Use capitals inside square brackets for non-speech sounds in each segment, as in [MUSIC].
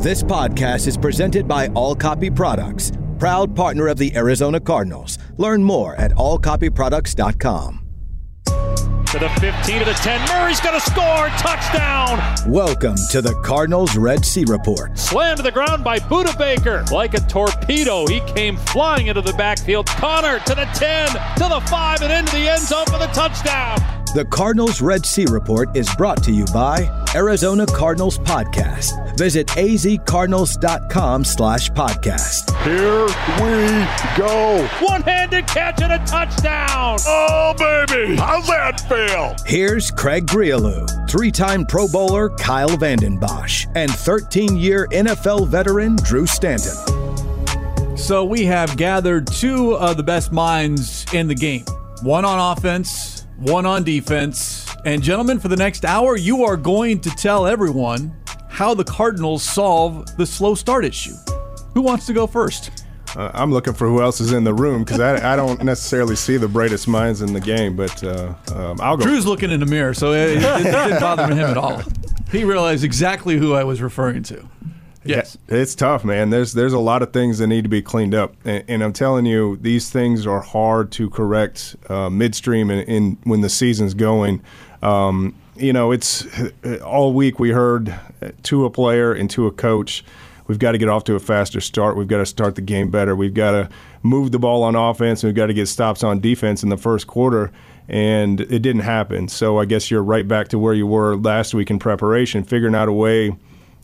This podcast is presented by All Copy Products, proud partner of the Arizona Cardinals. Learn more at allcopyproducts.com. To the 15 to the 10. Murray's going to score. Touchdown. Welcome to the Cardinals Red Sea Report. Slammed to the ground by Budda Baker. Like a torpedo, he came flying into the backfield. Conner to the 10, to the 5, and into the end zone for the touchdown. The Cardinals Red Sea Report is brought to you by Arizona Cardinals Podcast. Visit azcardinals.com slash podcast. Here we go. One-handed catch and a touchdown. Oh, baby. How's that feel? Here's Craig Grialou, three-time Pro Bowler Kyle Vanden Bosch, and 13-year NFL veteran Drew Stanton. So we have gathered two of the best minds in the game. One on offense, one on defense. And, gentlemen, for the next hour, you are going to tell everyone how the Cardinals solve the slow start issue. Who wants to go first? Uh, I'm looking for who else is in the room because I, I, don't necessarily see the brightest minds in the game, but uh, um, I'll go. Drew's looking in the mirror, so it, it, it didn't bother him at all. He realized exactly who I was referring to. Yes, it's tough, man. There's there's a lot of things that need to be cleaned up, and, and I'm telling you, these things are hard to correct uh, midstream and in, when the season's going. Um, you know, it's all week we heard to a player and to a coach. We've got to get off to a faster start. We've got to start the game better. We've got to move the ball on offense. We've got to get stops on defense in the first quarter and it didn't happen. So I guess you're right back to where you were last week in preparation, figuring out a way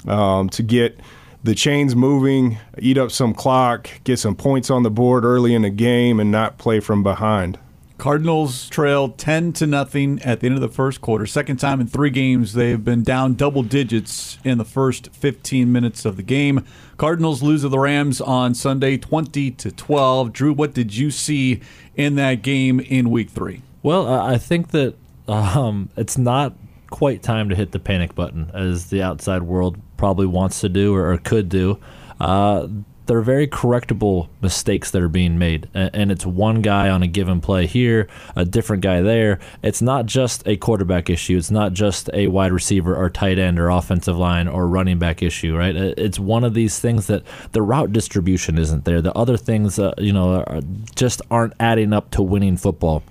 um, to get the chains moving, eat up some clock, get some points on the board early in the game, and not play from behind. Cardinals trail 10 to nothing at the end of the first quarter. Second time in three games they've been down double digits in the first 15 minutes of the game. Cardinals lose to the Rams on Sunday 20 to 12. Drew, what did you see in that game in week 3? Well, I think that um, it's not quite time to hit the panic button as the outside world probably wants to do or, or could do. Uh, they're very correctable mistakes that are being made. And it's one guy on a given play here, a different guy there. It's not just a quarterback issue. It's not just a wide receiver or tight end or offensive line or running back issue, right? It's one of these things that the route distribution isn't there. The other things, uh, you know, are, just aren't adding up to winning football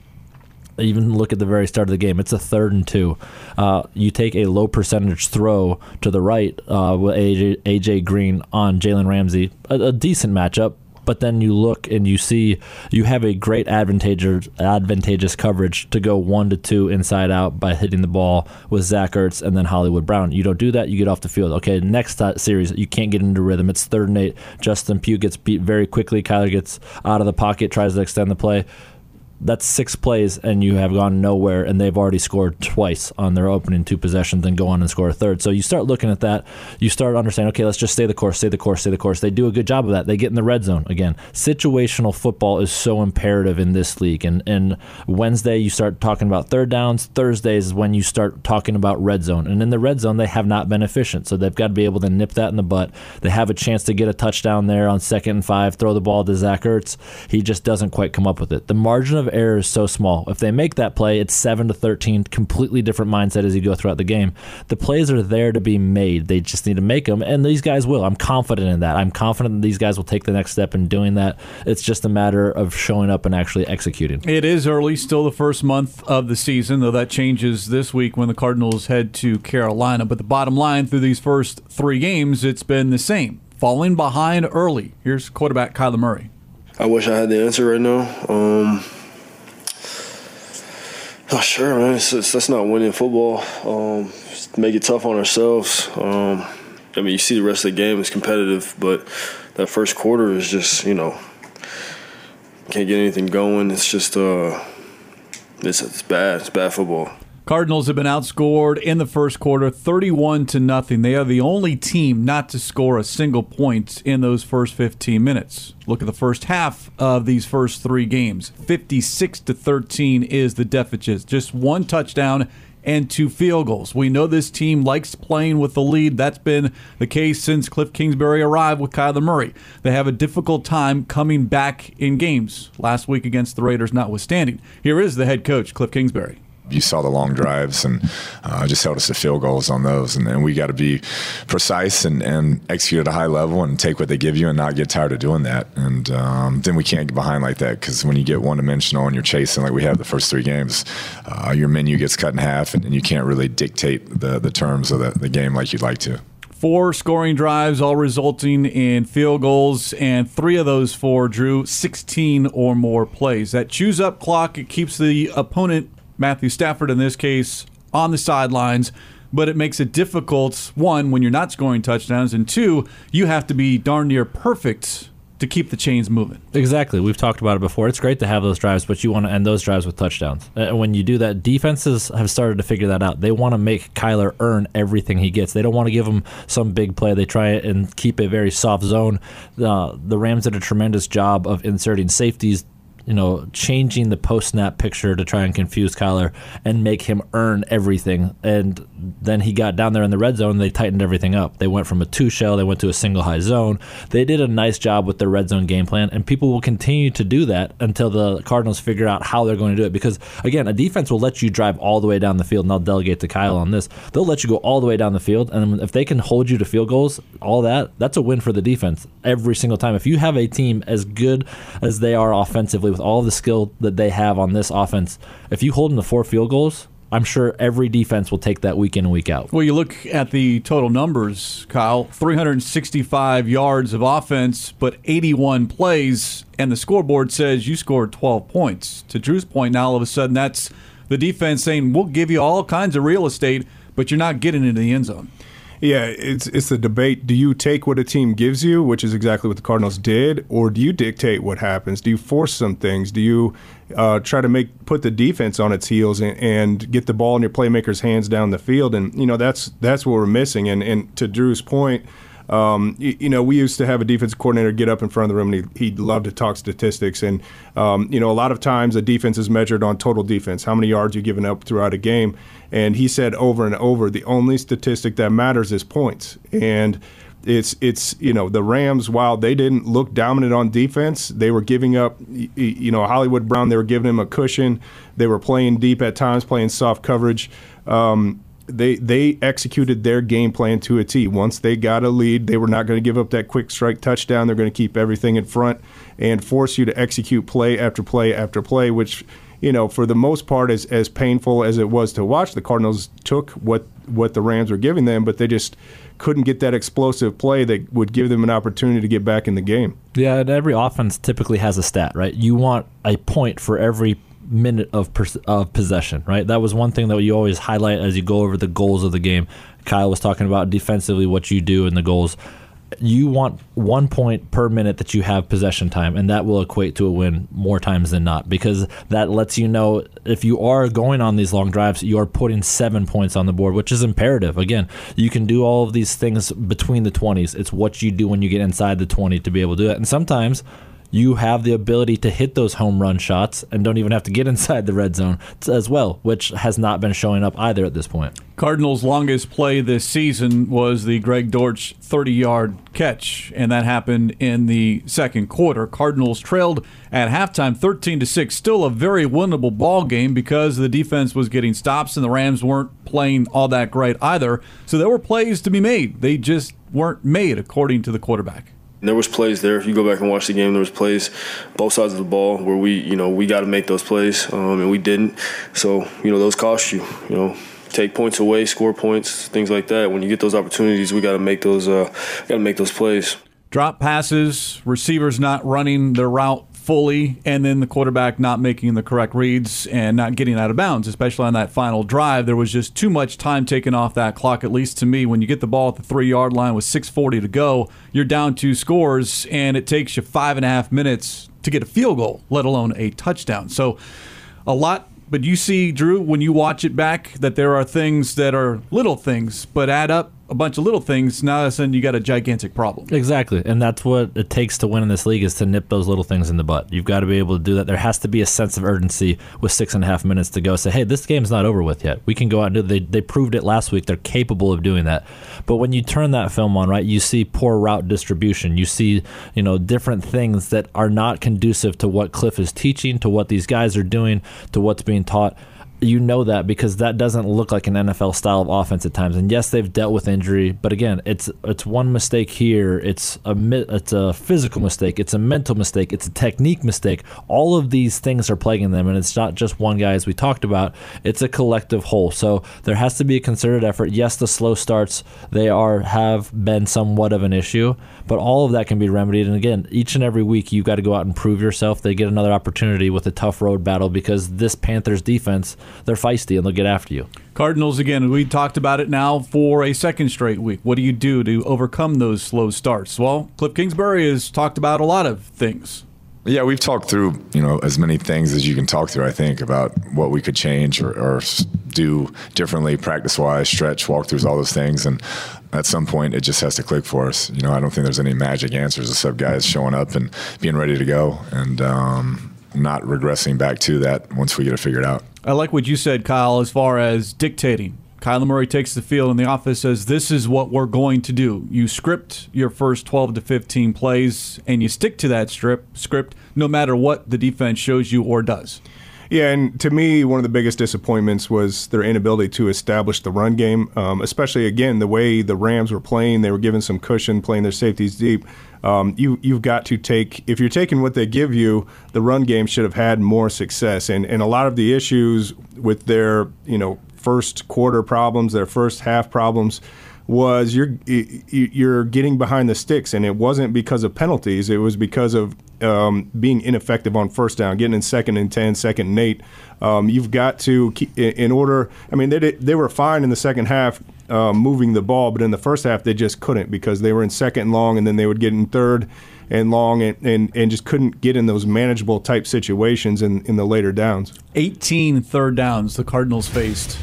even look at the very start of the game. It's a third and two. Uh, you take a low percentage throw to the right uh, with AJ, AJ, Green on Jalen Ramsey, a, a, decent matchup. But then you look and you see you have a great advantageous advantageous coverage to go one to two inside out by hitting the ball with Zach Ertz and then Hollywood Brown. You don't do that, you get off the field. Okay, next series you can't get into rhythm. It's third and eight. Justin Pugh gets beat very quickly. Kyler gets out of the pocket, tries to extend the play that's six plays and you have gone nowhere and they've already scored twice on their opening two possessions and go on and score a third. So you start looking at that. You start understanding okay let's just stay the course stay the course stay the course. They do a good job of that. They get in the red zone again. Situational football is so imperative in this league. And and wednesday you start talking about third downs. Thursdays is when you start talking about red zone. And in the red zone they have not been efficient. So they've got to be able to nip that in the butt. They have a chance to get a touchdown there on second and five throw the ball to zach ertz. He just doesn't quite come up with it. The margin of error is so small. If they make that play, it's seven to thirteen. Completely different mindset as you go throughout the game. The plays are there to be made. They just need to make them, and these guys will. I'm confident in that. I'm confident that these guys will take the next step in doing that. It's just a matter of showing up and actually executing. It is early, still the first month of the season, though that changes this week when the Cardinals head to Carolina. But the bottom line through these first three games, it's been the same. Falling behind early. Here's quarterback Kyler Murray. I wish I had the answer right now. Um, not sure, man. It's, it's, that's not winning football. Um, make it tough on ourselves. Um, I mean, you see the rest of the game is competitive, but that first quarter is just, you know, can't get anything going. It's just, uh, it's, it's bad. It's bad football. Cardinals have been outscored in the first quarter 31 to nothing. They are the only team not to score a single point in those first 15 minutes. Look at the first half of these first 3 games. 56 to 13 is the deficit. Just one touchdown and two field goals. We know this team likes playing with the lead. That's been the case since Cliff Kingsbury arrived with Kyler Murray. They have a difficult time coming back in games. Last week against the Raiders notwithstanding. Here is the head coach, Cliff Kingsbury. You saw the long drives and uh, just held us to field goals on those. And, and we got to be precise and, and execute at a high level and take what they give you and not get tired of doing that. And um, then we can't get behind like that because when you get one dimensional and you're chasing like we have the first three games, uh, your menu gets cut in half and, and, you can't really dictate the, the terms of the, the game like you'd like to four scoring drives, all resulting in field goals, and three of those four drew 16 or more plays. That chews up clock. It keeps the opponent Matthew Stafford in this case on the sidelines, but it makes it difficult, one, when you're not scoring touchdowns, and two, you have to be darn near perfect to keep the chains moving. Exactly. We've talked about it before. It's great to have those drives, but you want to end those drives with touchdowns. And when you do that, defenses have started to figure that out. They want to make Kyler earn everything he gets. They don't want to give him some big play. They try and keep a very soft zone. Uh, the Rams did a tremendous job of inserting safeties you know, changing the post snap picture to try and confuse Kyler and make him earn everything. And then he got down there in the red zone. They tightened everything up. They went from a two shell. They went to a single high zone. They did a nice job with their red zone game plan, and people will continue to do that until the Cardinals figure out how they're going to do it. Because again, a defense will let you drive all the way down the field, and I'll delegate to Kyle on this. They'll let you go all the way down the field, and if they can hold you to field goals, all that, that's a win for the defense every single time. If you have a team as good as they are offensively with all the skill that they have on this offense, if you hold them to four field goals, I'm sure every defense will take that week in and week out. Well, you look at the total numbers, Kyle 365 yards of offense, but 81 plays, and the scoreboard says you scored 12 points. To Drew's point, now all of a sudden that's the defense saying, we'll give you all kinds of real estate, but you're not getting into the end zone. Yeah, it's it's the debate. Do you take what a team gives you, which is exactly what the Cardinals did, or do you dictate what happens? Do you force some things? Do you uh, try to make put the defense on its heels and, and, get the ball in your playmakers' hands down the field? And you know that's that's what we're missing. And and to Drew's point. Um, you, you, know, we used to have a defensive coordinator get up in front of the room and he, he loved to talk statistics. And, um, you know, a lot of times a defense is measured on total defense, how many yards you've given up throughout a game. And he said over and over, the only statistic that matters is points. And it's it's you know the Rams while they didn't look dominant on defense they were giving up you know Hollywood Brown they were giving him a cushion they were playing deep at times playing soft coverage um, they they executed their game plan to a T once they got a lead they were not going to give up that quick strike touchdown they're going to keep everything in front and force you to execute play after play after play which you know, for the most part, as as painful as it was to watch, the Cardinals took what what the Rams were giving them, but they just couldn't get that explosive play that would give them an opportunity to get back in the game. Yeah, and every offense typically has a stat, right? You want a point for every minute of of possession, right? That was one thing that you always highlight as you go over the goals of the game. Kyle was talking about defensively what you do in the goals you want one point per minute that you have possession time, and that will equate to a win more times than not because that lets you know if you are going on these long drives, you are putting seven points on the board, which is imperative. Again, you can do all of these things between the 20s. It's what you do when you get inside the 20 to be able to do it. And sometimes you have the ability to hit those home run shots and don't even have to get [LAUGHS] inside the red zone as well, which has not been showing up either at this point. Cardinals' longest play this season was the Greg Dortch 30 yard catch, and that happened in the second quarter. Cardinals trailed at halftime 13 to 6. Still a very winnable ball game because the defense was getting stops and the Rams weren't playing all that great either. So there were plays to be made. They just weren't made, according to the quarterback. And there was plays there. If you go back and watch the game, there was plays both sides of the ball where we, you know, we got to make those plays, um, and we didn't. So, you know, those cost you. You know, take points away, score points, things like that. When you get those opportunities, we got to make those, uh, got to make those plays. Drop passes, receivers not running their route fully, and then the quarterback not making the correct reads and not getting out of bounds, especially on that final drive. There was just too much time taken off that clock, at least to me. When you get the ball at the three yard line with 6.40 to go, you're down two scores, and it takes you five and a half minutes to get a field goal, let alone a touchdown. So, a lot but you see, Drew, when you watch it back, that there are things that are little things, but add up a bunch of little things, now all of a sudden you got a gigantic problem. Exactly, and that's what it takes to win in this league is to nip those little things in the butt. You've got to be able to do that. There has to be a sense of urgency with six and a half minutes to go. Say, hey, this game's not over with yet. We can go out and do. It. They they proved it last week. They're capable of doing that. But when you turn that film on, right, you see poor route distribution. You see, you know, different things that are not conducive to what Cliff is teaching, to what these guys are doing, to what's being taught you know that because that doesn't look like an NFL style of offense at times. And yes, they've dealt with injury, but again, it's it's one mistake here. It's a it's a physical mistake. It's a mental mistake. It's a technique mistake. All of these things are plaguing them, and it's not just one guy as we talked about. It's a collective whole. So there has to be a concerted effort. Yes, the slow starts they are have been somewhat of an issue, but all of that can be remedied. And again, each and every week you've got to go out and prove yourself. They get another opportunity with a tough road battle because this Panthers defense they're feisty and they'll get after you. Cardinals again. We talked about it now for a second straight week. What do you do to overcome those slow starts? Well, Cliff Kingsbury has talked about a lot of things. Yeah, we've talked through you know as many things as you can talk through. I think about what we could change or, or do differently, practice wise, stretch, walkthroughs, all those things, and at some point it just has to click for us. You know, I don't think there's any magic answers except guys showing up and being ready to go and um, not regressing back to that once we get it figured out. I like what you said, Kyle, as far as dictating. Kyler Murray takes the field and the office says, This is what we're going to do. You script your first 12 to 15 plays and you stick to that strip, script no matter what the defense shows you or does. Yeah, and to me, one of the biggest disappointments was their inability to establish the run game, um, especially again the way the Rams were playing. They were given some cushion, playing their safeties deep. Um, you you've got to take if you're taking what they give you, the run game should have had more success. And and a lot of the issues with their you know first quarter problems, their first half problems was you're you're getting behind the sticks, and it wasn't because of penalties. It was because of um, being ineffective on first down, getting in second and 10, second and 8. Um, you've got to, keep, in order, I mean, they, they were fine in the second half um, moving the ball, but in the first half, they just couldn't because they were in second and long, and then they would get in third and long and, and, and just couldn't get in those manageable type situations in, in the later downs. 18 third downs the Cardinals faced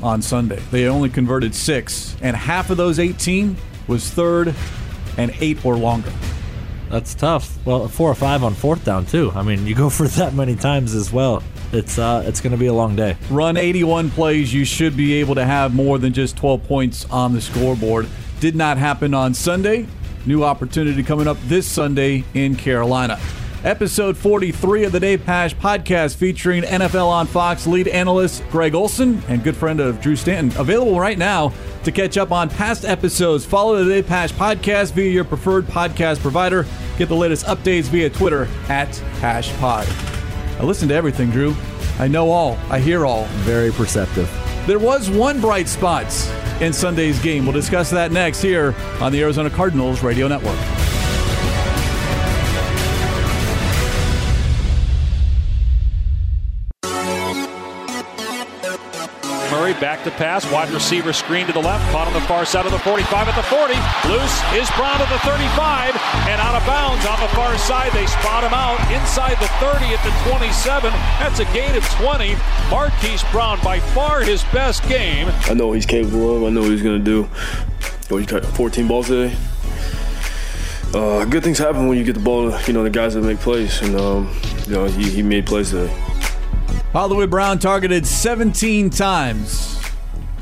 on Sunday. They only converted six, and half of those 18 was third and eight or longer. That's tough. Well, four or five on fourth down too. I mean, you go for that many times as well. It's uh, it's going to be a long day. Run 81 plays. You should be able to have more than just 12 points on the scoreboard. Did not happen on Sunday. New opportunity coming up this Sunday in Carolina. Episode 43 of the Dave Pasch podcast featuring NFL on Fox lead analyst Greg Olsen and good friend of Drew Stanton. Available right now to catch up on past episodes. Follow the Dave Pasch podcast via your preferred podcast provider. Get the latest updates via Twitter at PaschPod. I listen to everything, Drew. I know all. I hear all. Very perceptive. There was one bright spot in Sunday's game. We'll discuss that next here on the Arizona Cardinals Radio Network. Murray back to pass. Wide receiver screen to the left. Caught on the far side of the 45 at the 40. Loose is Brown at the 35 and out of bounds on the far side. They spot him out inside the 30 at the 27. That's a gain of 20. Marquise Brown by far his best game. I know he's capable of. I know what he's going to do. Oh, he got 14 balls today. Uh, good things happen when you get the ball, you know, the guys that make plays. And, um, you know, he, he made plays today. Hollywood Brown targeted 17 times.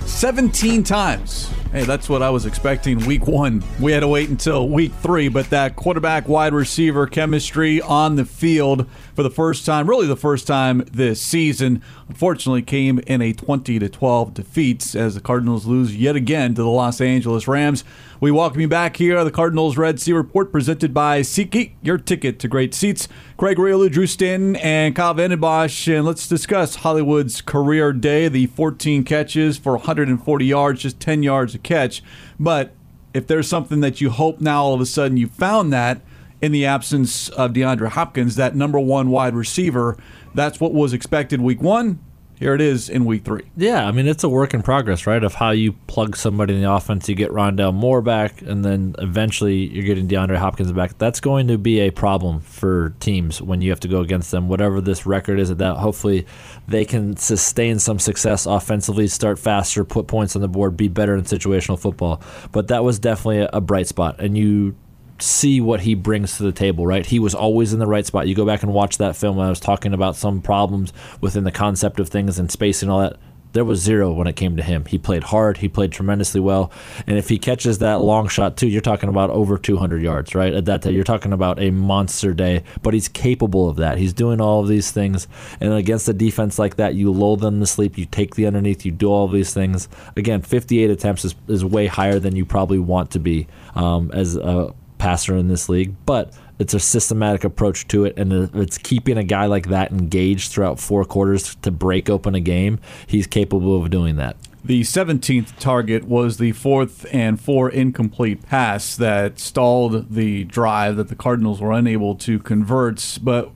17 times. Hey, that's what I was expecting week one. We had to wait until week three, but that quarterback wide receiver chemistry on the field for the first time, really the first time this season, unfortunately came in a 20 to 12 defeat as the Cardinals lose yet again to the Los Angeles Rams. We welcome you back here the Cardinals Red Sea Report presented by SeatGeek, your ticket to great seats. Craig Grialou, Drew Stanton, and Kyle Vanden Bosch. And let's discuss Hollywood's career day, the 14 catches for 140 yards, just 10 yards catch. But if there's something that you hope now all of a sudden you found that in the absence of DeAndre Hopkins, that number one wide receiver, that's what was expected week one here it is in week three. Yeah, I mean it's a work in progress, right? Of how you plug somebody in the offense, you get Rondale Moore back, and then eventually you're getting DeAndre Hopkins back. That's going to be a problem for teams when you have to go against them. Whatever this record is, at that hopefully they can sustain some success offensively, start faster, put points on the board, be better in situational football. But that was definitely a, bright spot, and you see what he brings to the table, right? He was always in the right spot. You go back and watch that film. I was talking about some problems within the concept of things and spacing, all that. There was zero when it came to him. He played hard. He played tremendously well. And if he catches that long shot too, you're talking about over 200 yards, right? At that day, you're talking about a monster day. But he's capable of that. He's doing all of these things. And against a defense like that, you lull them to sleep. You take the underneath. You do all of these things. Again, 58 attempts is, is way higher than you probably want to be um, as a passer in this league. But it's a systematic approach to it, and it's keeping a guy like that engaged throughout four quarters to break open a game. He's capable of doing that. The 17th target was the fourth and four incomplete pass that stalled the drive that the Cardinals were unable to convert. But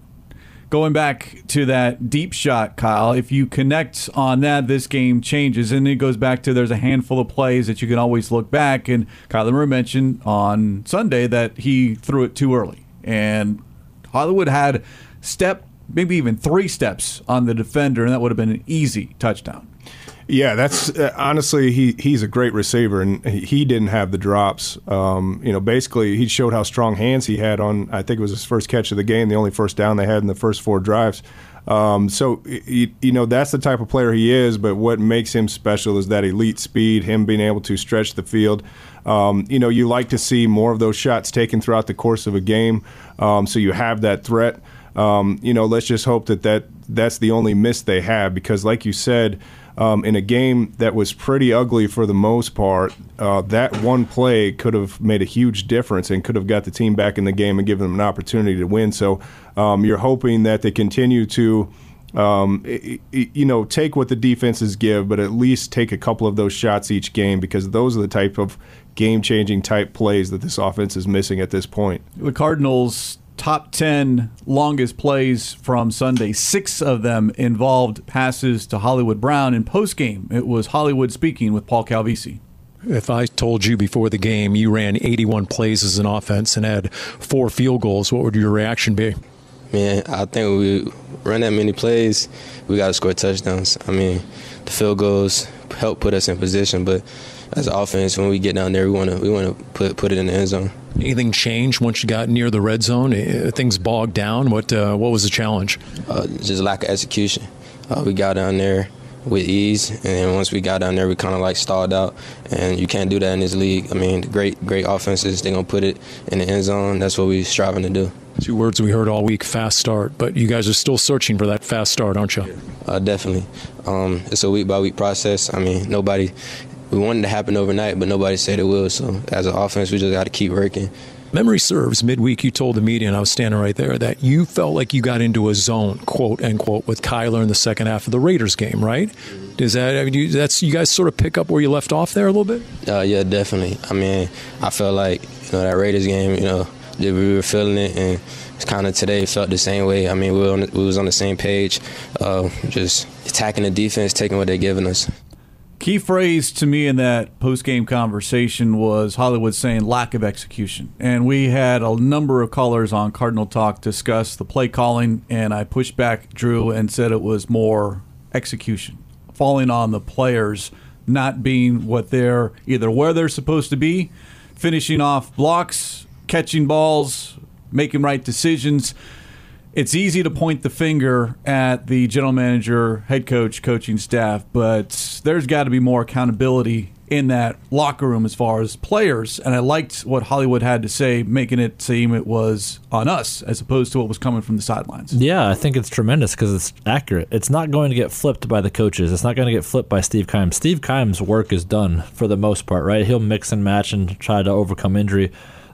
going back to that deep shot, Kyle, if you connect on that, this game changes. And it goes back to there's a handful of plays that you can always look back. And Kyler Murray mentioned on Sunday that he threw it too early. And Hollywood had step, maybe even three steps on the defender, and that would have been an easy touchdown. Yeah, that's uh, honestly he he's a great receiver, and he didn't have the drops. Um, you know, basically he showed how strong hands he had on. I think it was his first catch of the game, the only first down they had in the first four drives. Um, so you, you, know that's the type of player he is. But what makes him special is that elite speed, him being able to stretch the field. Um, you know, you like to see more of those shots taken throughout the course of a game, um, so you have that threat. Um, you know, let's just hope that, that that's the only miss they have because, like you said um, in a game that was pretty ugly for the most part, uh, that one play could have made a huge difference and could have got the team back in the game and given them an opportunity to win. So um, you're hoping that they continue to. Um, you know, take what the defenses give, but at least take a couple of those shots each game because those are the type of game changing type plays that this offense is missing at this point. The Cardinals top 10 longest plays from Sunday. Six of them involved passes to Hollywood Brown. In postgame, it was Hollywood speaking with Paul Calvisi. If I told you before the game you ran 81 plays as an offense and had four field goals, what would your reaction be? Man, I think we run that many plays, we got to score touchdowns. I mean, the field goals help put us in position, but as offense, when we get down there, we want to we want to put put it in the end zone. Anything changed once you got near the red zone? Eh, things bogged down. What uh, what was the challenge? Uh, just lack of execution. Uh, we got down there with ease, and once we got down there, we kind of like stalled out. And you can't do that in this league. I mean, great great offenses, they're gonna put it in the end zone. That's what we're striving to do. Two words we heard all week: fast start. But you guys are still searching for that fast start, aren't you? Uh, definitely. Um, it's a week by week process. I mean, nobody we wanted it to happen overnight, but nobody said it will. So as an offense, we just got to keep working. Memory serves, midweek you told the media, and I was standing right there, that you felt like you got into a zone, quote unquote, with Kyler in the second half of the Raiders game, right? Does that I mean, you, that's you guys sort of pick up where you left off there a little bit? Uh, yeah, definitely. I mean, I felt like you know that Raiders game, you know, we were feeling it, and it's kind of today felt the same way. I mean, we, were on, we was on the same page, uh, just attacking the defense, taking what they're giving us. Key phrase to me in that post game conversation was Hollywood saying lack of execution. And we had a number of callers on Cardinal Talk discuss the play calling, and I pushed back Drew and said it was more execution, falling on the players not being what they're either where they're supposed to be, finishing off blocks, catching balls, making right decisions it's easy to point the finger at the general manager, head coach, coaching staff, but there's got to be more accountability in that locker room as far as players. And I liked what Hollywood had to say, making it seem it was on us as opposed to what was coming from the sidelines. Yeah, I think it's tremendous because it's accurate. It's not going to get flipped by the coaches. It's not going to get flipped by Steve Keim. Steve Keim's work is done for the most part, right? He'll mix and match and try to overcome injury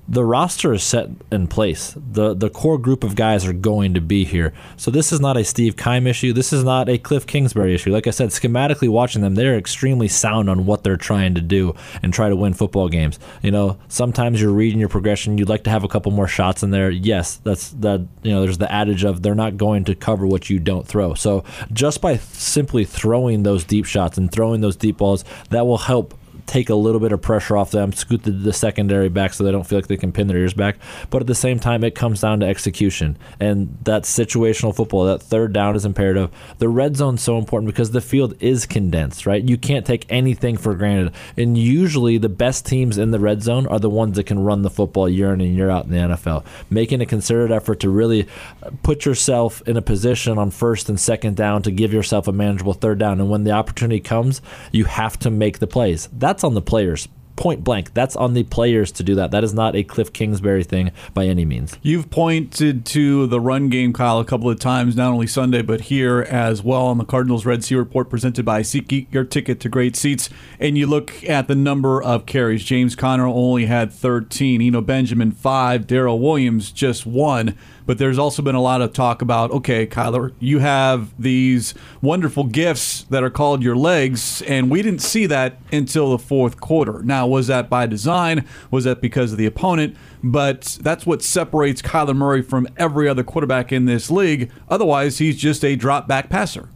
the roster is set in place. The the core group of guys are going to be here. So this is not a Steve Keim issue. This is not a Cliff Kingsbury issue. Like I said, schematically watching them, they're extremely sound on what they're trying to do and try to win football games. You know, sometimes you're reading your progression, you'd like to have a couple more shots in there. Yes, that's that you know, there's the adage of they're not going to cover what you don't throw. So just by simply throwing those deep shots and throwing those deep balls, that will help take a little bit of pressure off them, scoot the, the secondary back so they don't feel like they can pin their ears back. But at the same time, it comes down to execution. And that situational football, that third down is imperative. The red zone's so important because the field is condensed, right? You can't take anything for granted. And usually the best teams in the red zone are the ones that can run the football year in and year out in the NFL. Making a concerted effort to really uh, put yourself in a position on first and second down to give yourself a manageable third down. And when the opportunity comes, you have to make the plays. That's on the players point blank. That's on the players to do that. That is not a Cliff Kingsbury thing by any means. You've pointed to the run game, Kyle, a couple of times, not only Sunday, but here as well on the Cardinals Red Sea Report presented by SeatGeek, your ticket to great seats. And you look at the number of carries. James Conner only had 13, Eno Benjamin, 5, Darrel Williams, just one. But there's also been a lot of talk about, okay, Kyler, you have these wonderful gifts that are called your legs, and we didn't see that until the fourth quarter. Now, was that by design? Was that because of the opponent? But that's what separates Kyler Murray from every other quarterback in this league. Otherwise, he's just a drop back passer.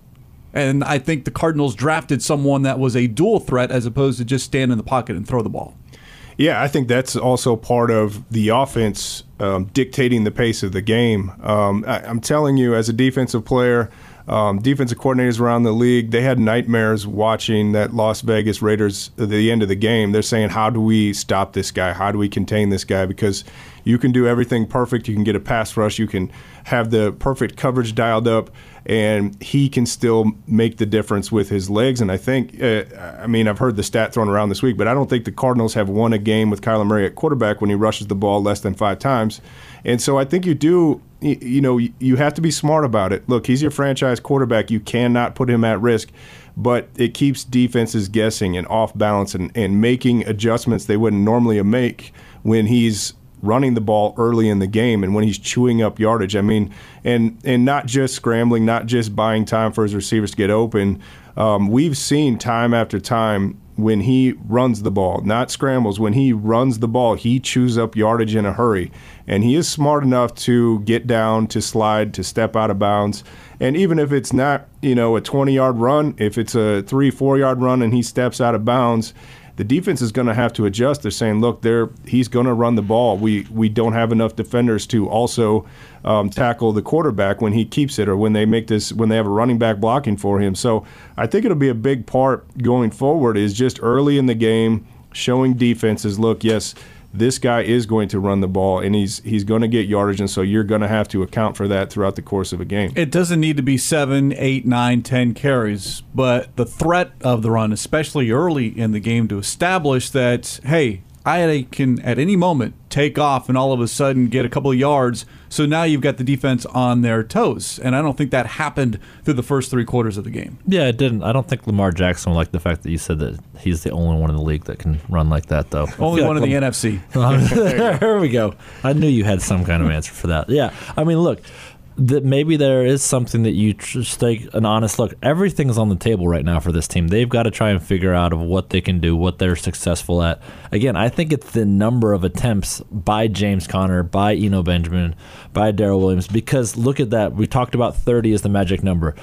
And I think the Cardinals drafted someone that was a dual threat as opposed to just stand in the pocket and throw the ball. Yeah, I think that's also part of the offense um, dictating the pace of the game. Um, I, am telling you, as a defensive player, um, defensive coordinators around the league, they had nightmares watching that Las Vegas Raiders at the end of the game. They're saying, How do we stop this guy? How do we contain this guy? Because you can do everything perfect. You can get a pass rush. You can have the perfect coverage dialed up and he can still make the difference with his legs. And I think, uh, I mean, I've heard the stat thrown around this week, but I don't think the Cardinals have won a game with Kyler Murray at quarterback when he rushes the ball less than five times. And so I think you do, you know, you have to be smart about it. Look, he's your franchise quarterback. You cannot put him at risk. But it keeps defenses guessing and off balance and, and making adjustments they wouldn't normally make when he's running the ball early in the game and when he's chewing up yardage. I mean, and and not just scrambling, not just buying time for his receivers to get open. Um, we've seen time after time when he runs the ball, not scrambles. When he runs the ball, he chews up yardage in a hurry, and he is smart enough to get down, to slide, to step out of bounds. And even if it's not, you know, a 20-yard run, if it's a three, four-yard run, and he steps out of bounds the defense is going to have to adjust. They're saying, look, they're, he's going to run the ball. We we don't have enough defenders to also um, tackle the quarterback when he keeps it or when they make this when they have a running back blocking for him. So I think it'll be a big part going forward is just early in the game showing defenses, look, yes, this guy is going to run the ball and he's he's going to get yardage, and so you're going to have to account for that throughout the course of a game. It doesn't need to be seven, eight, nine, ten carries, but the threat of the run, especially early in the game, to establish that hey, I can at any moment take off and all of a sudden get a couple of yards. So now you've got the defense on their toes, and I don't think that happened through the first three quarters of the game. Yeah, it didn't. I don't think Lamar Jackson liked the fact that you said that he's the only one in the league that can run like that, though. [LAUGHS] Only one like in the [LAUGHS] NFC. [LAUGHS] there we go. I knew you had some kind of answer for that. Yeah, I mean, look that maybe there is something that you just take an honest look. Everything's on the table right now for this team. They've got to try and figure out of what they can do, what they're successful at. Again, I think it's the number of attempts by James Conner, by Eno Benjamin, by Darrel Williams. Because look at that. We talked about 30 as the magic number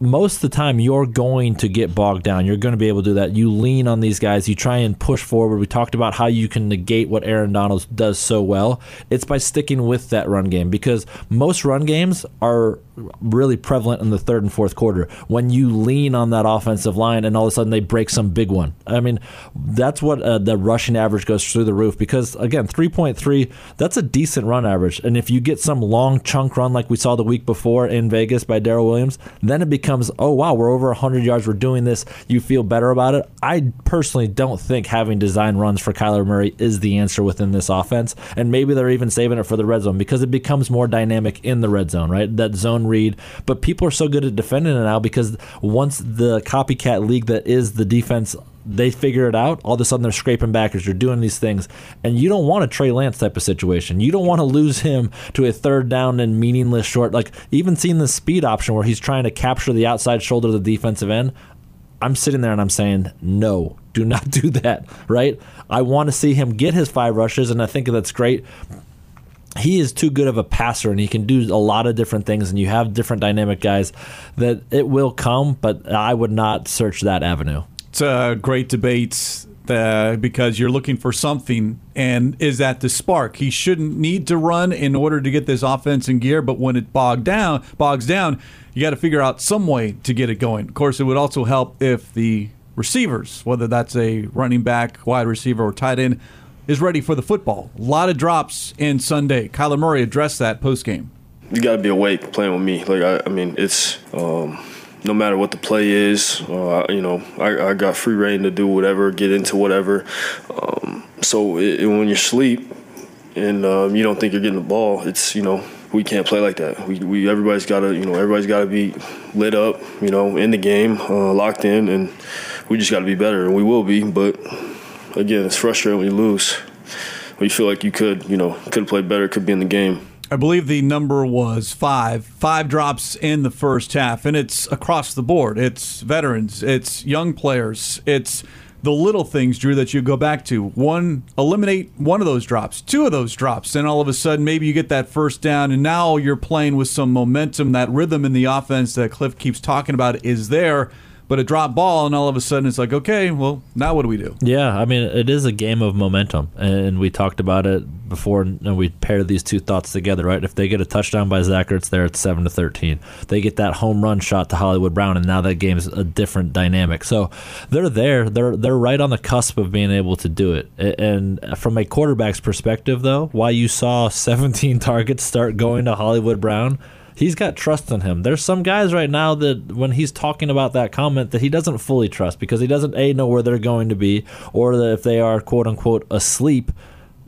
most of the time you're going to get bogged down. You're going to be able to do that. You lean on these guys. You try and push forward. We talked about how you can negate what Aaron Donald does so well. It's by sticking with that run game because most run games are really prevalent in the third and fourth quarter when you lean on that offensive line and all of a sudden they break some big one. I mean, that's what uh, the rushing average goes through the roof because again, 3.3, that's a decent run average. And if you get some long chunk run like we saw the week before in Vegas by Darrel Williams, then it becomes, oh wow, we're over 100 yards, we're doing this. You feel better about it. I personally don't think having design runs for Kyler Murray is the answer within this offense. And maybe they're even saving it for the red zone because it becomes more dynamic in the red zone, right? That zone read. But people are so good at defending it now because once the copycat league that is the defense they figure it out. All of a sudden, they're scraping backers. They're doing these things, and you don't want a Trey Lance type of situation. You don't want to lose him to a third down and meaningless short. Like even seeing the speed option where he's trying to capture the outside shoulder of the defensive end. I'm sitting there and I'm saying, no, do not [LAUGHS] do that. Right? I want to see him get his five rushes, and I think that's great he is too good of a passer and he can do a lot of different things and you have different dynamic guys that it will come but i would not search that avenue it's a great debate uh, because you're looking for something. And is that the spark? He shouldn't need to run in order to get this offense in gear, but when it bogged down, bogs down, you got to figure out some way to get it going. Of course, it would also help if the receivers, whether that's a running back, wide receiver, or tight end, is ready for the football. A lot of drops in Sunday. Kyler Murray addressed that post game. You got to be awake playing with me. Like I, I mean, it's. Um, no matter what the play is, uh, you know, I, I, got free reign to do whatever, get into whatever. Um, so it, it, when you're asleep and um, you don't think you're getting the ball, it's you know we can't play like that. We, we everybody's got to you know everybody's got to be lit up, you know, in the game, uh, locked in, and we just got to be better, and we will be. But again, it's frustrating when you lose. When you feel like you could, you know, could have played better, could be in the game. I believe the number was five. Five drops in the first half, and it's across the board. It's veterans, it's young players, it's the little things, Drew, that you go back to. One, eliminate one of those drops, two of those drops, and all of a sudden maybe you get that first down, and now you're playing with some momentum. That rhythm in the offense that Cliff keeps talking about is there but a drop ball, and all of a sudden it's like, okay, well, now what do we do? Yeah, I mean, it is a game of momentum, and we talked about it before, and we paired these two thoughts together, right? If they get a touchdown by Zach Ertz there, it's seven to thirteen. They get that home run shot to Hollywood Brown, and now that game's a different dynamic. So they're there, they're they're right on the cusp of being able to do it. And from a quarterback's perspective, though, why you saw 17 [LAUGHS] targets start going to Hollywood Brown he's got trust in him. There's some guys right now that when he's talking about that comment that he doesn't fully trust because he doesn't a know where they're going to be or that if they are quote unquote asleep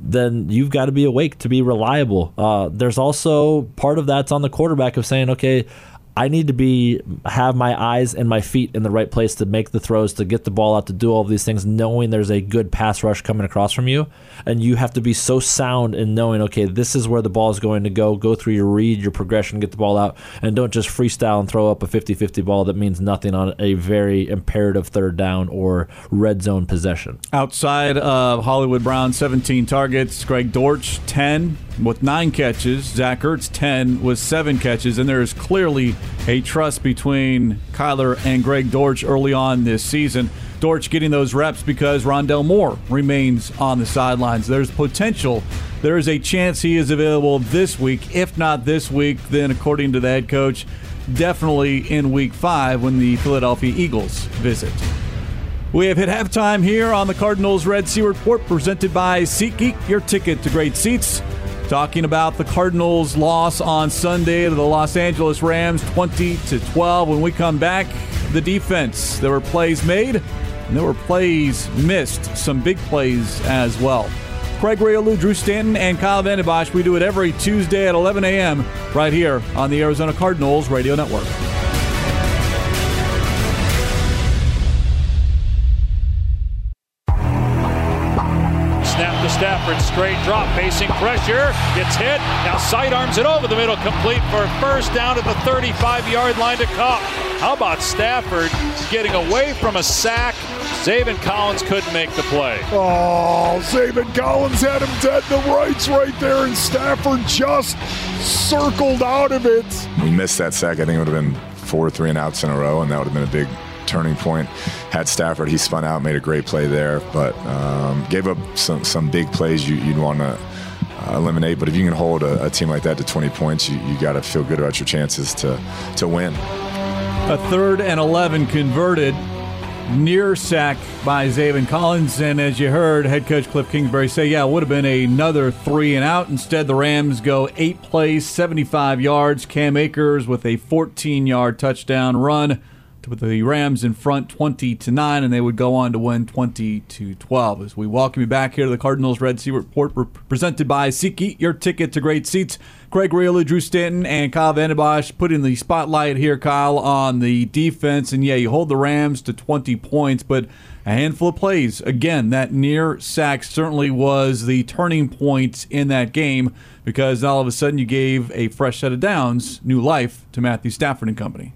then you've got to be awake to be reliable. Uh, there's also part of that's on the quarterback of saying, okay, I need to be have my eyes and my feet in the right place to make the throws, to get the ball out, to do all of these things, knowing there's a good pass rush coming across from you, and you have to be so sound in knowing, okay, this is where the ball is going to go. Go through your read, your progression, get the ball out, and don't just freestyle and throw up a 50-50 ball that means nothing on a very imperative third down or red zone possession. Outside of Hollywood Brown, 17 targets. Greg Dortch, 10 with nine catches. Zach Ertz, 10 with seven catches. And there is clearly a trust between Kyler and Greg Dortch early on this season. Dortch getting those reps because Rondale Moore remains on the sidelines. There's potential. There is a chance he is available this week. If not this week, then according to the head coach, definitely in week five when the Philadelphia Eagles visit. We have hit halftime here on the Cardinals Red Sea Report presented by SeatGeek, your ticket to great seats talking about the Cardinals' loss on Sunday to the Los Angeles Rams 20 to 12. When we come back, the defense. There were plays made and there were plays missed, some big plays as well. Craig Grialou, Drew Stanton, and Kyle Vanden Bosch. We do it every Tuesday at 11 a.m. right here on the Arizona Cardinals Radio Network. Straight drop, facing pressure, gets hit. Now sidearms it over the middle, complete for first down at the 35 yard line to Kupp. How about Stafford getting away from a sack? Zaven Collins couldn't make the play. Oh, Zaven Collins had him dead the rights right there, and Stafford just circled out of it. We missed that sack. I think it would have been four three and outs in a row, and that would have been a big turning point. Had Stafford, he spun out, made a great play there, but um, gave up some some big plays you, would want to uh, eliminate. But if you can hold a, a, team like that to 20 points, you, you got to feel good about your chances to to win. A third and 11 converted. Near sack by Zaven Collins, and as you heard head coach Cliff Kingsbury say, yeah, it would have been another three and out. Instead, the Rams go eight plays, 75 yards. Cam Akers with a 14 yard touchdown run with the Rams in front 20 to 9 and they would go on to win 20 to 12 as we welcome you back here to the Cardinals Red Sea Report presented by SeatGeek your ticket to great seats. Craig Grialou, Drew Stanton and Kyle Vanden Bosch putting the spotlight here Kyle on the defense. And yeah you hold the Rams to 20 points but a handful of plays. Again that near sack certainly was the turning point in that game because all of a sudden you gave a fresh set of downs new life to Matthew Stafford and company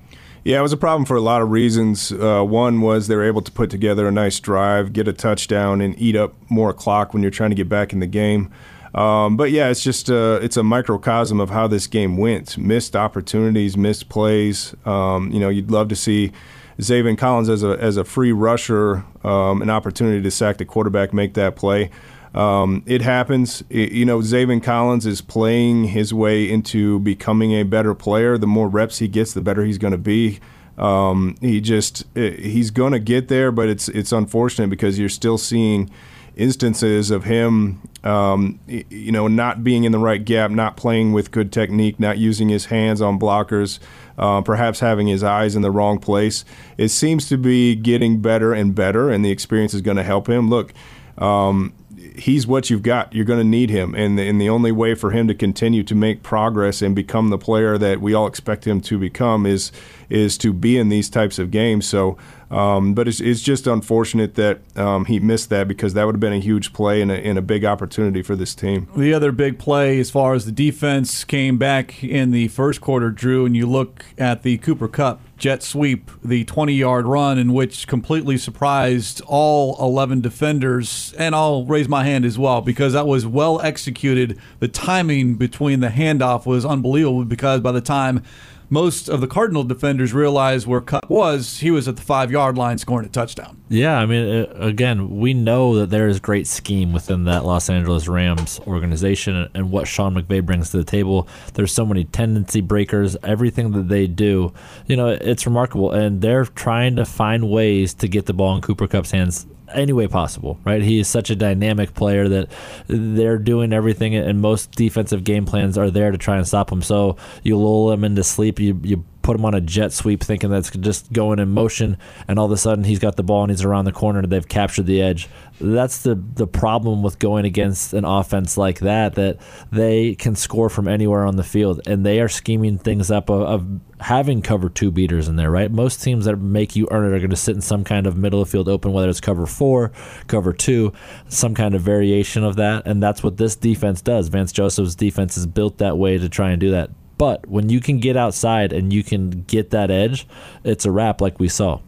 yeah, it was a problem for a lot of reasons. Uh, one was they were able to put together a nice drive, get a touchdown, and eat up more clock when you're trying to get back in the game. Um, but yeah, it's just uh, it's a microcosm of how this game went. Missed opportunities, missed plays. Um, you know, you'd love to see Zaven Collins as a as a free rusher, um, an opportunity to sack the quarterback, make that play. Um, it happens. It, you know, Zaven Collins is playing his way into becoming a better player. The more reps he gets, the better he's going to be. Um, he just he's going to get there, but it's it's unfortunate because you're still seeing instances of him, um, you know, not being in the right gap, not playing with good technique, not using his hands on blockers, uh, perhaps having his eyes in the wrong place. It seems to be getting better and better, and the experience is going to help him. Look. Um, he's what you've got. You're going to need him, and the, and the only way for him to continue to make progress and become the player that we all expect him to become is is to be in these types of games. So um, but it's, it's just unfortunate that um, he missed that because that would have been a huge play and a, and a big opportunity for this team. The other big play, as far as the defense came back in the first quarter, Drew, and you look at the Cooper Kupp jet sweep, the 20 yard run, in which completely surprised all 11 defenders. And I'll raise my hand as well because that was well executed. The timing between the handoff was unbelievable because by the time most of the Cardinal defenders realized where Kupp was, he was at the five yard line scoring a touchdown. Yeah, I mean, uh, again, we know that there is great scheme within that Los Angeles Rams organization and what Sean McVay brings to the table. There's so many tendency breakers, everything that they do, you know, it's remarkable. And they're trying to find ways to get the ball in Cooper Kupp's hands any way possible, right? He is such a dynamic player that they're doing everything, and most defensive game plans are there to try and stop him. So you lull him into sleep, you you put him on a jet sweep thinking that's just going in motion, and all of a sudden he's got the ball and he's around the corner and they've captured the edge. That's the the problem with going against an offense like that that they can score from anywhere on the field, and they are scheming things up of, of having cover two beaters in there, right? Most teams that make you earn it are going to sit in some kind of middle of field open, whether it's cover four, cover two, some kind of variation of that, and that's what this defense does. Vance Joseph's defense is built that way to try and do that. But when you can get outside and you can get that edge, it's a wrap like we saw.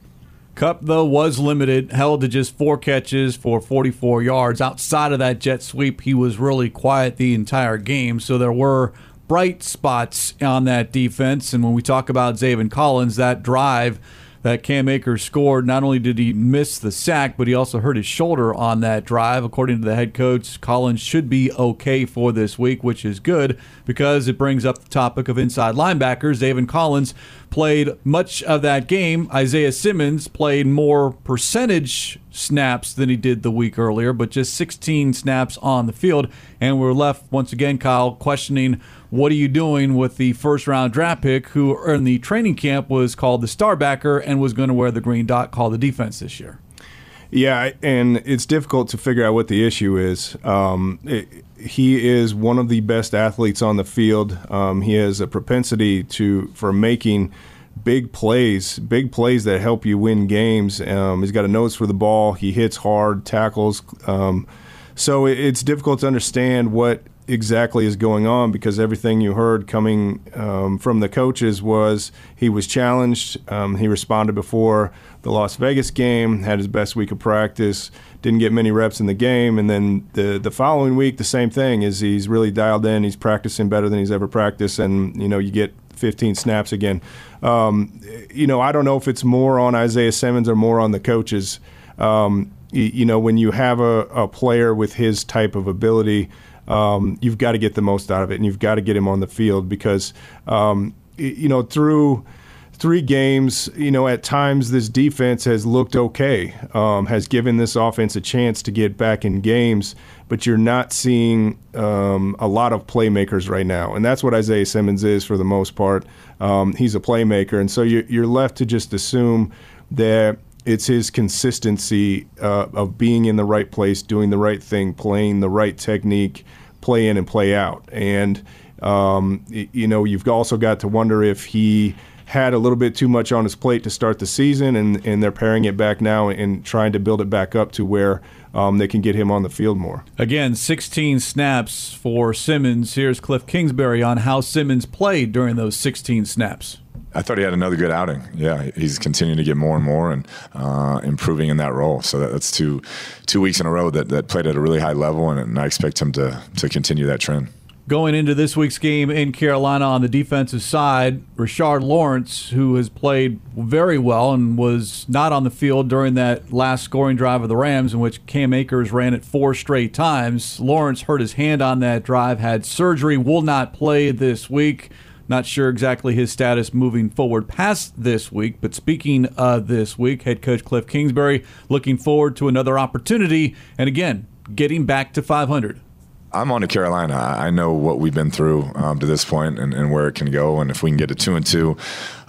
Kupp, though, was limited, held to just four catches for 44 yards. Outside of that jet sweep, he was really quiet the entire game. So there were bright spots on that defense. And when we talk about Zaven Collins, that drive that Cam Akers scored, not only did he miss the sack, but he also hurt his shoulder on that drive. According to the head coach, Collins should be okay for this week, which is good because it brings up the topic of inside linebackers. David Collins played much of that game. Isaiah Simmons played more percentage snaps than he did the week earlier, but just 16 snaps on the field. And we're left once again, Kyle, questioning what are you doing with the first round draft pick who in the training camp was called the starbacker and was going to wear the green dot call the defense this year? Yeah, and it's difficult to figure out what the issue is. Um, it, he is one of the best athletes on the field. Um, he has a propensity to for making big plays, big plays that help you win games. Um, he's got a nose for the ball. He hits hard, tackles. Um, so it, it's difficult to understand what exactly is going on because everything you heard coming um, from the coaches was he was challenged. Um, he responded before the Las Vegas game, had his best week of practice, didn't get many reps in the game, and then the the following week the same thing is he's really dialed in. He's practicing better than he's ever practiced, and you know you get 15 snaps again. Um, you know I don't know if it's more on Isaiah Simmons or more on the coaches. Um, you, you know when you have a, a player with his type of ability um, you've got to get the most out of it, and you've got to get him on the field because um, you know through three games, you know, at times this defense has looked okay, um, has given this offense a chance to get back in games, but you're not seeing um, a lot of playmakers right now. And that's what Isaiah Simmons is for the most part. Um, he's a playmaker. And so you're, left to just assume that it's his consistency uh, of being in the right place, doing the right thing, playing the right technique, play in and play out. And, um, you know, you've also got to wonder if he had a little bit too much on his plate to start the season, and, and they're paring it back now and trying to build it back up to where um, they can get him on the field more. Again, 16 snaps for Simmons. Here's Cliff Kingsbury on how Simmons played during those 16 snaps. I thought he had another good outing. Yeah, he's continuing to get more and more and uh, improving in that role. So that, that's two two weeks in a row that, that played at a really high level, and, and I expect him to to continue that trend. Going into this week's game in Carolina on the defensive side, Rashard Lawrence, who has played very well and was not on the field during that last scoring drive of the Rams, in which Cam Akers ran it four straight times. Lawrence hurt his hand on that drive, had surgery, will not play this week. Not sure exactly his status moving forward past this week, but speaking of this week, head coach Cliff Kingsbury looking forward to another opportunity and again, getting back to 500. I'm on to Carolina. I know what we've been through um, to this point and, and, where it can go. And if we can get a two and two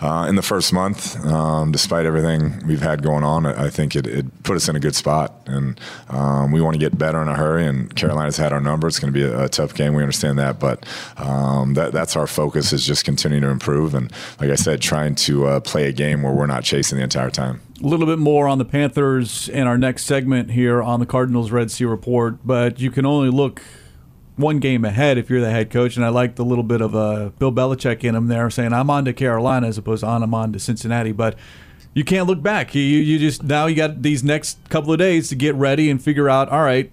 uh, in the first month, um, despite everything we've had going on, I think it, it put us in a good spot. And um, we want to get better in a hurry. And Carolina's had our number. It's going to be a, a, tough game. We understand that, but um, that, that's our focus is just continuing to improve. And like I said, trying to uh, play a game where we're not chasing the entire time. A little bit more on the Panthers in our next segment here on the Cardinals Red Sea Report, but you can only look one game ahead if you're the head coach. And I like the little bit of uh, Bill Belichick in him there, saying I'm on to Carolina as opposed to on I'm on to Cincinnati. But you can't look back. You you just now you got these next couple of days to get ready and figure out. All right,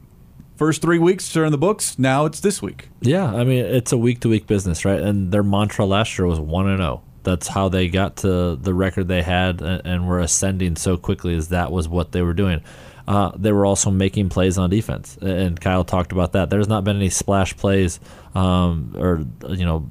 first three weeks are in the books. Now it's this week. Yeah, I mean it's a week to week business, right? And their mantra last year was one and zero. Oh. That's how they got to the record they had and were ascending so quickly. Is that was what they were doing uh, they were also making plays on defense. And Kyle talked about that. There's not been any splash plays um, or, you know,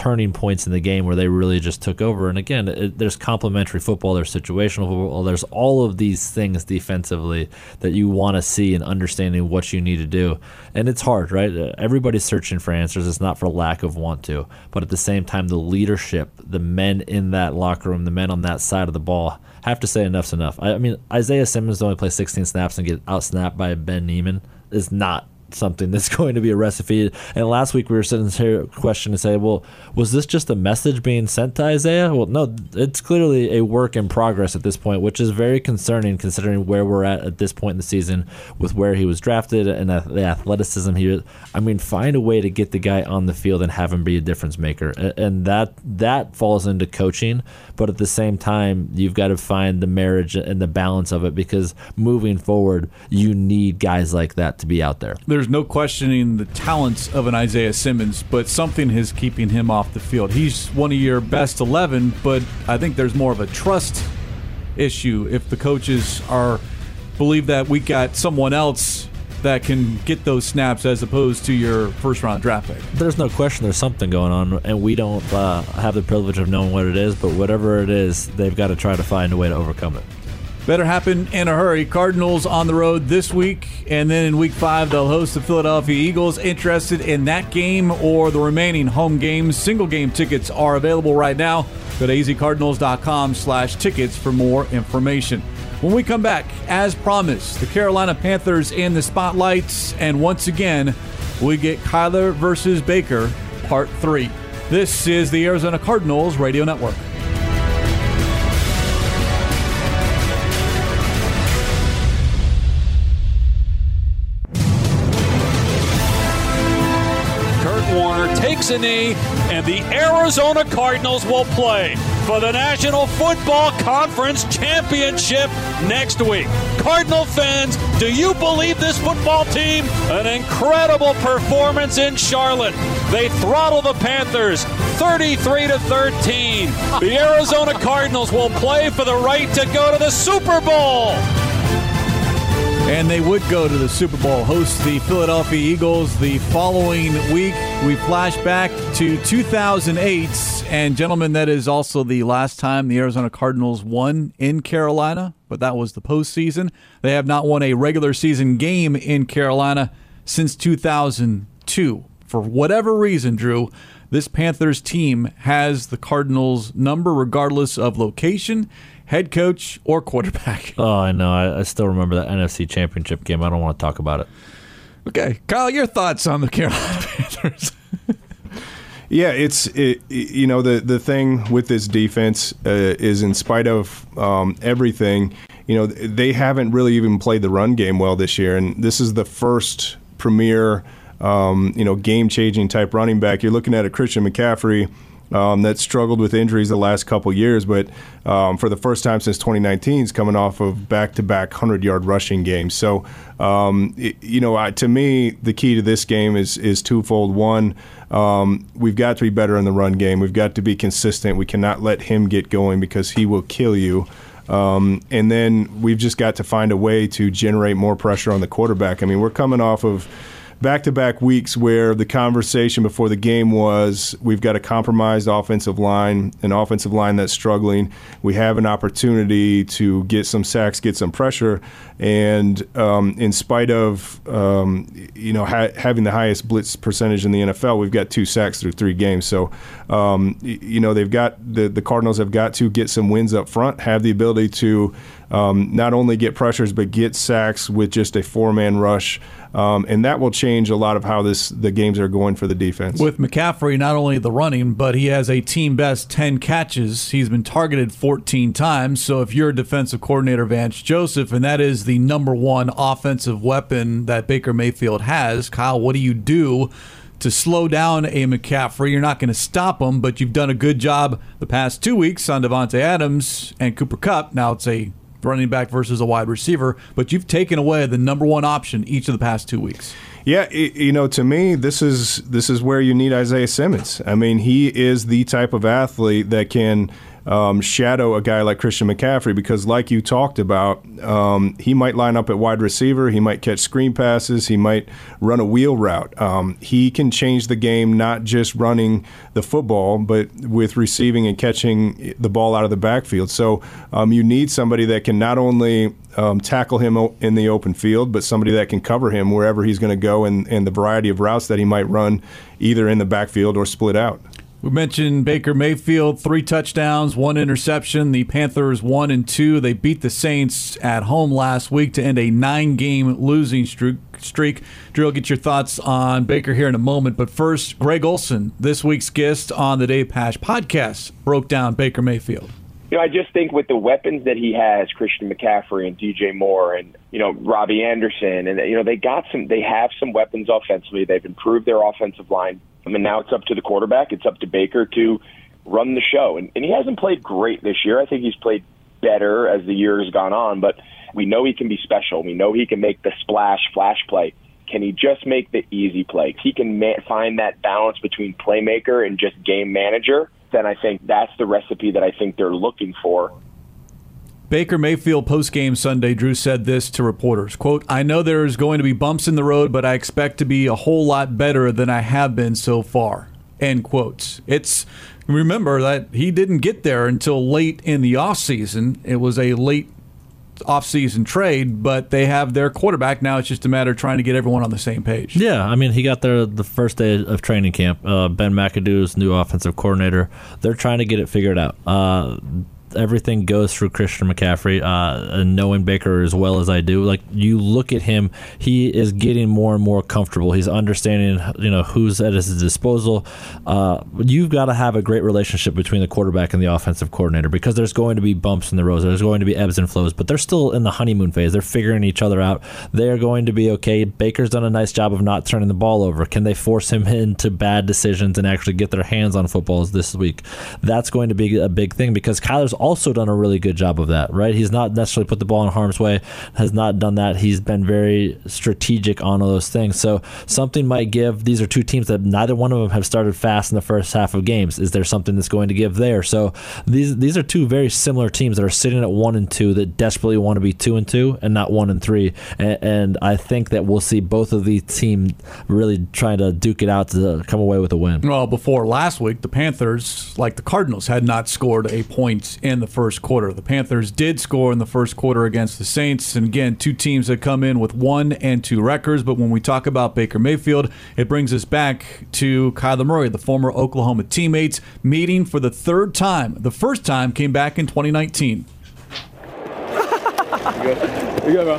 turning points in the game where they really just took over. And again, it, there's complementary football, there's situational football, there's all of these things defensively that you want to see and understanding what you need to do. And it's hard, right? Everybody's searching for answers. It's not for lack of want to, but at the same time, the leadership, the men in that locker room, the men on that side of the ball have to say enough's enough. I, I mean, Isaiah Simmons only play 16 snaps and get out snapped by Ben Niemann is not something that's [LAUGHS] going to be a recipe. And last week we were sitting here question to say, well, was this just a message being sent to Isaiah? Well, no, it's clearly a work in progress at this point, which is very concerning considering where we're at at this point in the season with where he was drafted and the athleticism he. Was. I mean, find a way to get the guy on the field and have him be a difference maker, and that that falls into coaching. But at the same time, you've got to find the marriage and the balance of it because moving forward, you need guys like that to be out there. No questioning the talents of an Isaiah Simmons, but something is keeping him off the field. He's one of your best 11, but I think there's more of a trust issue if the coaches are believe that we got someone else that can get those snaps as opposed to your first round draft pick. There's no question there's something going on, and we don't uh, have the privilege of knowing what it is, but whatever it is, they've got to try to find a way to overcome it. Better happen in a hurry. Cardinals on the road this week, and then in week five, they'll host the Philadelphia Eagles. Interested in that game or the remaining home games? Single game tickets are available right now. Go to azcardinals.com slash tickets for more information. When we come back, as promised, the Carolina Panthers in the spotlights, and once again, we get Kyler versus Baker, part three. This is the Arizona Cardinals Radio Network. Knee, and the Arizona Cardinals will play for the National Football Conference Championship next week. Cardinal fans, do you believe this football team? An incredible performance in Charlotte. They throttle the Panthers 33 to 13. The Arizona Cardinals will play for the right to go to the Super Bowl. And they would go to the Super Bowl, host the Philadelphia Eagles the following week. We flash back to 2008. And, gentlemen, that is also the last time the Arizona Cardinals won in Carolina, but that was the postseason. They have not won a regular season game in Carolina since 2002. For whatever reason, Drew, this Panthers team has the Cardinals' number regardless of location head coach or quarterback. [LAUGHS] Oh, I know. I, I, still remember that NFC Championship game. I don't want to talk about it. Okay, Kyle, your thoughts on the Carolina [LAUGHS] Panthers? yeah, it's it, you know the the thing with this defense uh, is in spite of um, everything, you know they haven't really even played the run game well this year, and this is the first premier. Um, you know, game-changing type running back. You're looking at a Christian McCaffrey um, that struggled with injuries the last couple years, but um, for the first time since 2019, is coming off of back-to-back 100-yard rushing games. So, um, it, you know, I, to me, the key to this game is is twofold. One, um, we've got to be better in the run game. We've got to be consistent. We cannot let him get going because he will kill you. Um, and then we've just got to find a way to generate more pressure on the quarterback. I mean, we're coming off of back to back weeks where the conversation before the game was we've got a compromised offensive line, an offensive line that's struggling. We have an opportunity to get some sacks, get some pressure. And um, in spite of um, you know ha- having the highest blitz percentage in the NFL, we've got two sacks through three games. So um, you know they've got the the Cardinals have got to get some wins up front, have the ability to um, not only get pressures but get sacks with just a four man rush. Um, and that will change a lot of how this the games are going for the defense. With McCaffrey, not only the running, but he has a team best 10 catches. He's been targeted 14 times. So if you're a defensive coordinator, Vance Joseph, and that is the number one offensive weapon that Baker Mayfield has, Kyle, what do you do? to slow down a McCaffrey. You're not going to stop him, but you've done a good job the past two weeks on Davante Adams and Cooper Kupp. Now it's a running back versus a wide receiver, but you've taken away the number one option each of the past two weeks. Yeah, you know, to me, this is this is where you need Isaiah Simmons. I mean, he is the type of athlete that can um, shadow a guy like Christian McCaffrey because, like you talked about, um, he might line up at wide receiver, he might catch screen passes, he might run a wheel route. Um, he can change the game not just running the football, but with receiving and catching the ball out of the backfield. So um, you need somebody that can not only um, tackle him in the open field, but somebody that can cover him wherever he's going to go and, and the variety of routes that he might run, either in the backfield or split out. We mentioned Baker Mayfield, three touchdowns, one interception. The Panthers one and two. They beat the Saints at home last week to end a nine-game losing streak. Drew, I'll get your thoughts on Baker here in a moment. But first, Greg Olsen, this week's guest on the Dave Pasch podcast, broke down Baker Mayfield. You know, I just think with the weapons that he has, Christian McCaffrey and DJ Moore and, you know, Robbie Anderson, and, you know, they got some, they have some weapons offensively. They've improved their offensive line I mean, now it's up to the quarterback. It's up to Baker to run the show. And, and he hasn't played great this year. I think he's played better as the year has gone on, but we know he can be special. We know he can make the splash flash play. Can he just make the easy play? He can ma- find that balance between playmaker and just game manager, then I think that's the recipe that I think they're looking for Baker Mayfield post-game Sunday, Drew said this to reporters, quote, I know there's going to be bumps in the road, but I expect to be a whole lot better than I have been so far. End quotes. It's remember that he didn't get there until late in the offseason. It was a late offseason trade, but they have their quarterback now. It's just a matter of trying to get everyone on the same page. Yeah, I mean, he got there the first day of training camp. Uh, ben McAdoo's new offensive coordinator. They're trying to get it figured out. Uh, everything goes through Christian McCaffrey. Uh, and knowing Baker as well as I do, like you look at him, he is getting more and more comfortable. He's understanding, you know, who's at his disposal. Uh, you've got to have a great relationship between the quarterback and the offensive coordinator because there's going to be bumps in the road. There's going to be ebbs and flows, but they're still in the honeymoon phase. They're figuring each other out. They're going to be okay. Baker's done a nice job of not turning the ball over. Can they force him [LAUGHS] into bad decisions and actually get their hands on footballs this week? That's going to be a big thing because Kyler's also done a really good job of that, right? He's not necessarily put the ball in harm's way, has not done that. He's been very strategic on all those things. So something might give. These are two teams that neither one of them have started fast in the first half of games. Is there something that's going to give there? So these these are two very similar teams that are sitting at one and two that desperately want to be two and two and not one and three. And, and I think that we'll see both of these teams really trying to duke it out to come away with a win. Well, before last week, the Panthers, like the Cardinals, had not scored a point in the first quarter. The Panthers did score in the first quarter against the Saints. And again, two teams that come in with one and two records. But when we talk about Baker Mayfield, it brings us back to Kyler Murray, the former Oklahoma teammates, meeting for the third time. The first time came back in 2019. [LAUGHS] you good? You good, bro?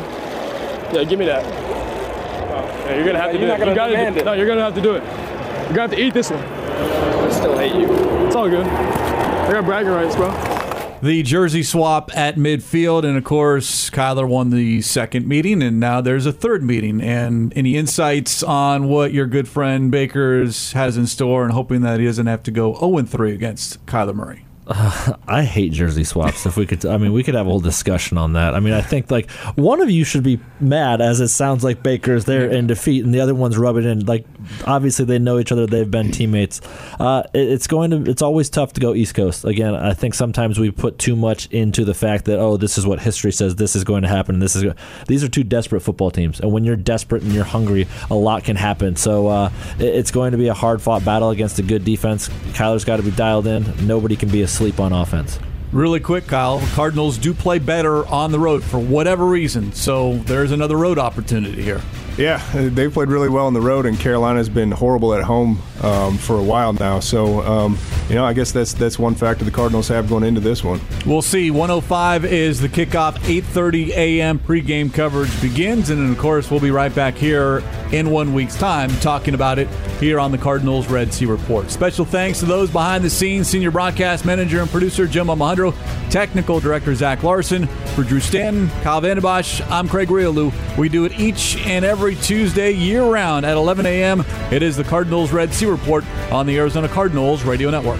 Yeah, give me that. Oh, yeah, you're gonna have to you're do it. You gotta do, it. No, you're gonna have to do it. You're gonna have to eat this one. I still hate you. It's all good. I got bragging rights, bro. The jersey swap at midfield. And of course, Kyler won the second meeting, and now there's a third meeting. And any insights on what your good friend Bakers has in store and hoping that he doesn't have to go 0 3 against Kyler Murray? Uh, [SIGHS] I hate jersey swaps. If we could, I mean, we could have a whole discussion on that. I mean, I think like one of you should be mad, as it sounds like Baker's there in defeat, and the other one's rubbing in. Like, obviously they know each other; they've been teammates. Uh, it, it's going to, it's always tough to go East Coast. Again, I think sometimes we put too much into the fact that oh, this is what history says, this is going to happen, this is. These are two desperate football teams, and when you're desperate and you're hungry, a lot can happen. So uh, it, it's going to be a hard fought battle against a good defense. Kyler's got to be dialed in. Nobody can be asleep on offense. Really quick, Kyle. Cardinals do play better on the road for whatever reason, so there's another road opportunity here. Yeah, they played really well on the road, and Carolina's been horrible at home um, for a while now. So, um, you know, I guess that's that's one factor the Cardinals have going into this one. We'll see. 105 is the kickoff. 8:30 a.m. pregame coverage begins, and then of course, we'll be right back here in one week's time talking about it here on the Cardinals Red Sea Report. Special thanks to those behind the scenes: senior broadcast manager and producer Jim Alejandro, technical director Zach Larson, for Drew Stanton, Kyle Vanden Bosch. I'm Craig Grialou. We do it each and every Tuesday year round at 11 a.m. It is the Cardinals Red Sea Report on the Arizona Cardinals Radio Network.